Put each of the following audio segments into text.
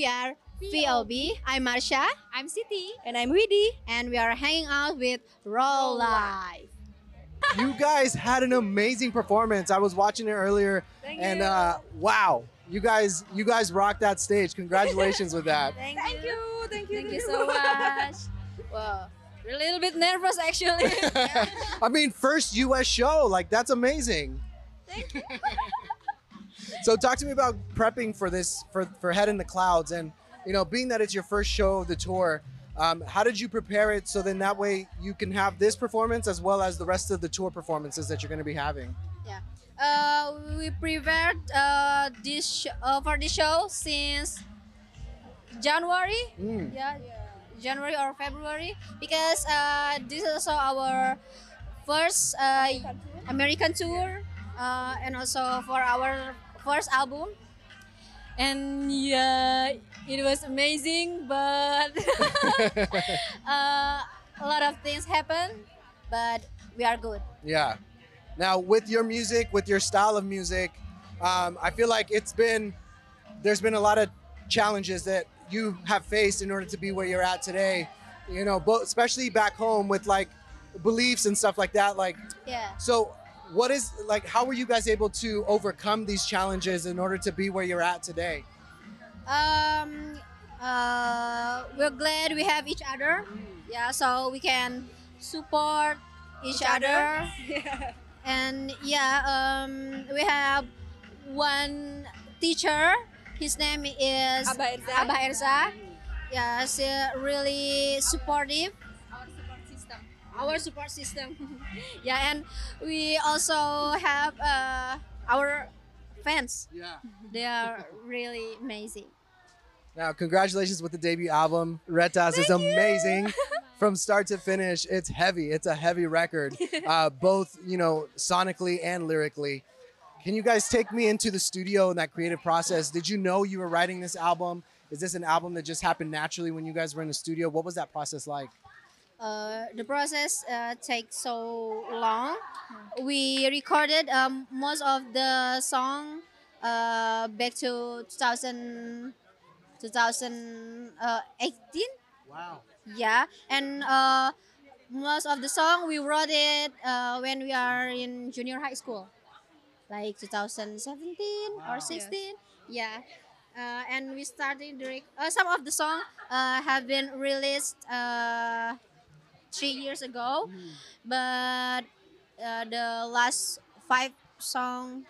we are VLB. I'm Marsya. I'm Siti. And I'm Widi. And we are hanging out with Roll Life. you guys had an amazing performance. I was watching it earlier, Thank and you. uh, wow, you guys, you guys rocked that stage. Congratulations with that. Thank, Thank you. Thank you. Thank you so much. Wow. We're a little bit nervous actually. I mean, first U.S. show, like that's amazing. Thank you. So talk to me about prepping for this for for Head in the Clouds, and you know, being that it's your first show of the tour. Um, how did you prepare it so then that way you can have this performance as well as the rest of the tour performances that you're going to be having? Yeah, uh, we prepared uh, this uh, for the show since January. Mm. Yeah, January or February because uh, this is also our first uh, American tour uh, and also for our first album. And yeah, it was amazing, but uh, a lot of things happened, but we are good. Yeah. Now, with your music, with your style of music, um, I feel like it's been, there's been a lot of challenges that you have faced in order to be where you're at today. You know, especially back home with like beliefs and stuff like that. Like, Yeah. so what is, like, how were you guys able to overcome these challenges in order to be where you're at today? Um, uh, we're glad we have each other. Yeah, so we can support each, Each other. other. And yeah, um, we have one teacher. His name is Abah Erza. Abah Erza. Yeah, she's really supportive. Our support system. Our support system. yeah, and we also have uh, our fans. Yeah. They are really amazing. Now, congratulations with the debut album. Retas is amazing from start to finish. It's heavy. It's a heavy record, uh, both you know sonically and lyrically. Can you guys take me into the studio and that creative process? Did you know you were writing this album? Is this an album that just happened naturally when you guys were in the studio? What was that process like? Uh, the process uh, takes so long. We recorded um, most of the song uh, back to 2000, 2018. Wow. Yeah, and uh, most of the song we wrote it uh, when we are in junior high school, like 2017 Wow. or 16. Yeah, uh, and we started direct. Uh, some of the song uh, have been released uh, three years ago, but uh, the last five song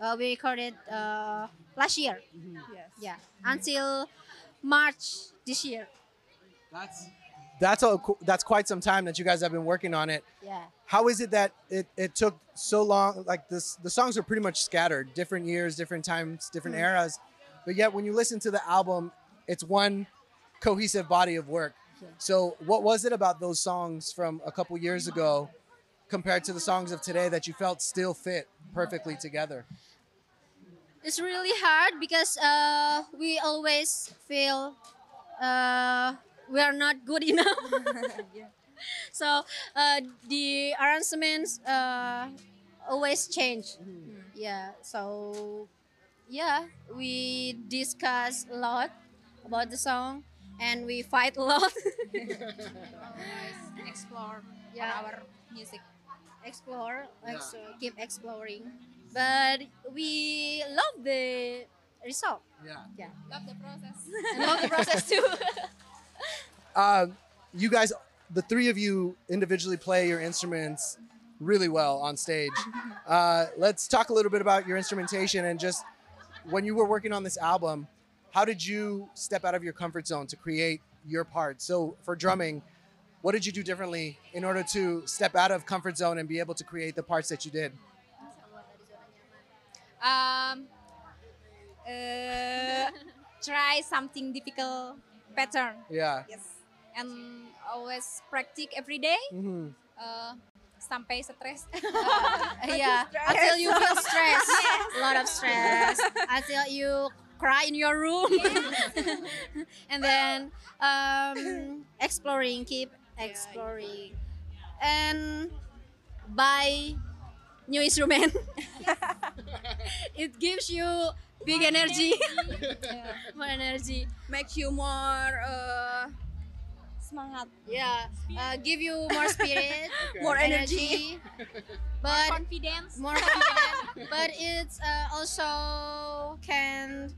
uh, we recorded uh, last year. Yes. Yeah, until March this year. That's that's a, that's quite some time that you guys have been working on it. Yeah. How is it that it, it took so long? Like this, the songs are pretty much scattered, different years, different times, different eras. But yet, when you listen to the album, it's one cohesive body of work. So, what was it about those songs from a couple years ago compared to the songs of today that you felt still fit perfectly together? It's really hard because uh, we always feel uh, we are not good enough. So uh, the arrangements uh, always change. Yeah. So yeah, we discuss a lot about the song and we fight a lot. Explore Yeah. our music. Explore, ex- keep exploring. But we love the result. Yeah. yeah. Love the process. Love the process too. Um, you guys, the three of you individually play your instruments really well on stage. Uh, let's talk a little bit about your instrumentation and just when you were working on this album, how did you step out of your comfort zone to create your part? So for drumming, what did you do differently in order to step out of comfort zone and be able to create the parts that you did? Um, uh, try something difficult pattern. Yeah. Yes. And always practice every day. hmm Uh, sampai stres. yeah, until you feel stress, a lot of stress, until you cry in your room, and then um, exploring, keep exploring, and buy new instrument. it gives you big energy, more energy. Make you more uh, semangat. Yeah, uh, give you more spirit, More energy. but Confidence. more confident. but it's uh, also can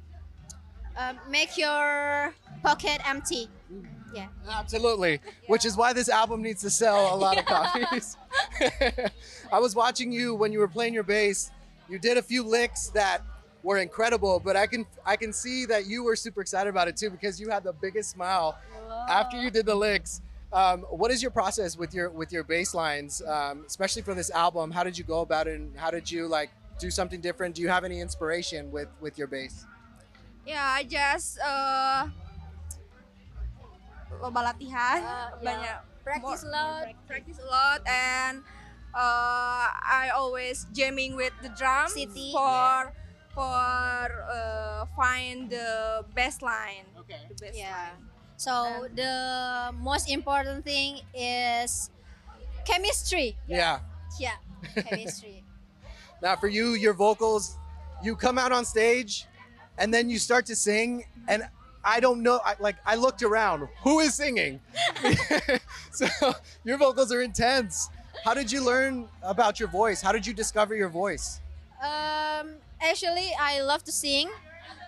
uh, make your pocket empty. Yeah. Absolutely. Which is why this album needs to sell a lot of copies. I was watching you when you were playing your bass. You did a few licks that were incredible, but I can I can see that you were super excited about it too because you had the biggest smile after you did the licks. Um, what is your process with your with your bass lines, um, especially for this album? How did you go about it, and how did you like do something different? Do you have any inspiration with with your bass? Yeah, I just uh, loba latihan, Uh, yeah. banyak Practice a more- lot. practice a lot, and uh, I always jamming with the drums Siti. for for uh, find the best line. Okay. The best Yeah. line. So the most important thing is chemistry. Yeah. Yeah, chemistry. Now, for you, your vocals, you come out on stage and then you start to sing, and I don't know, I, like, I looked around, who is singing? so, your vocals are intense. How did you learn about your voice? How did you discover your voice? Um, actually, I love to sing,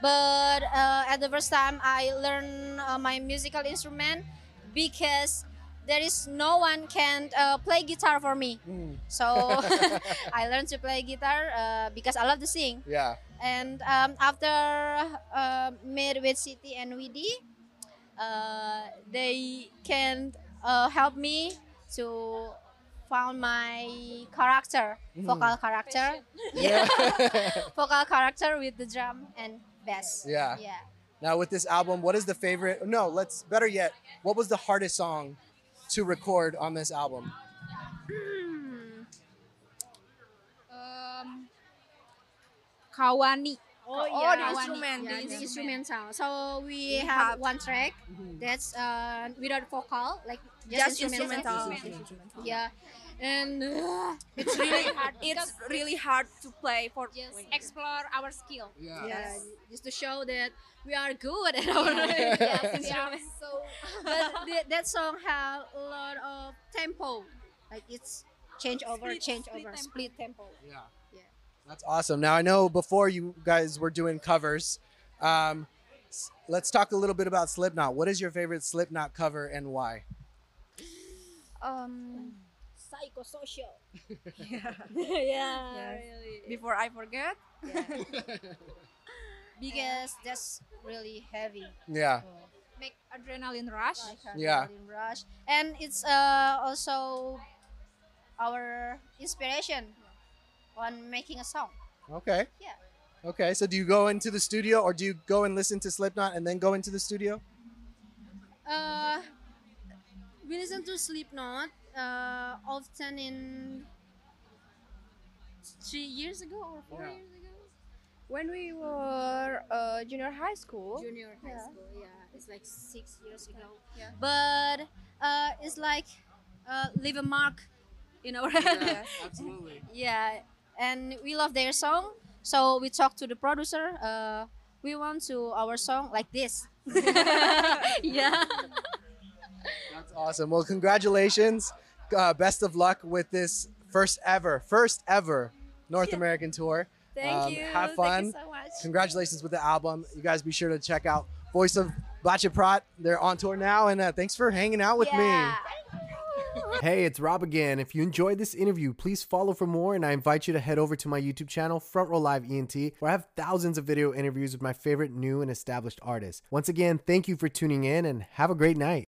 but uh, at the first time I learned uh, my musical instrument because there is no one can uh, play guitar for me. Mm, So I learned to play guitar uh, because I love to sing. yeah. And um, after uh, meet with Siti and Widi, uh, they can uh, help me to found my character, Mhm. vocal character, Yeah. vocal character with the drum and bass. Yeah. Yeah. now, with this album, what is the favorite? No, let's, better yet, what was the hardest song to record on this album? Hmm. Um, Kawani. Oh, Oh, yeah. the instrument, Yeah, the the instrument. instrumental. So we We have have- one track that's uh, without vocal, like just, Just instrumental. instrumental. Yeah, and uh, It's really hard. It's really hard to play for just explore our skill. yeah, just to show that we are good at our Yes, instrument. So, but the, that song have a lot of tempo, like it's change over, Split- change split over, tempo. split tempo. Yeah. Yeah. That's awesome. Now I know before you guys were doing covers. Um, let's talk a little bit about Slipknot. What is your favorite Slipknot cover and why? Um, Psychosocial. yeah. yeah, Yes. really. Before I forget, because that's really heavy. Yeah. make adrenaline rush. Yeah. adrenaline rush, and it's uh, also our inspiration on making a song. Okay. Yeah. Okay. So do you go into the studio or do you go and listen to Slipknot and then go into the studio? Uh, we listen to Slipknot uh, often in three years ago or four Yeah. years ago. When we were uh, junior high school, Junior high Yeah. school, yeah, it's like six years ago. Yeah. But uh, it's like uh, leave a mark in our head. Yes. absolutely. Yeah, and we love their song. So we talked to the producer. Uh, we want to our song like this. yeah. That's awesome. Well, congratulations. Uh, best of luck with this first ever, first ever North American tour. thank Um, you. have fun. Thank you so much. Congratulations with the album. You guys be sure to check out Voice of Baceprot. They're on tour now, and uh, thanks for hanging out with yeah. me. Hey, it's Rob again. If you enjoyed this interview, please follow for more, and I invite you to head over to my YouTube channel, Front Row Live ENT, where I have thousands of video interviews with my favorite new and established artists. Once again, thank you for tuning in, and have a great night.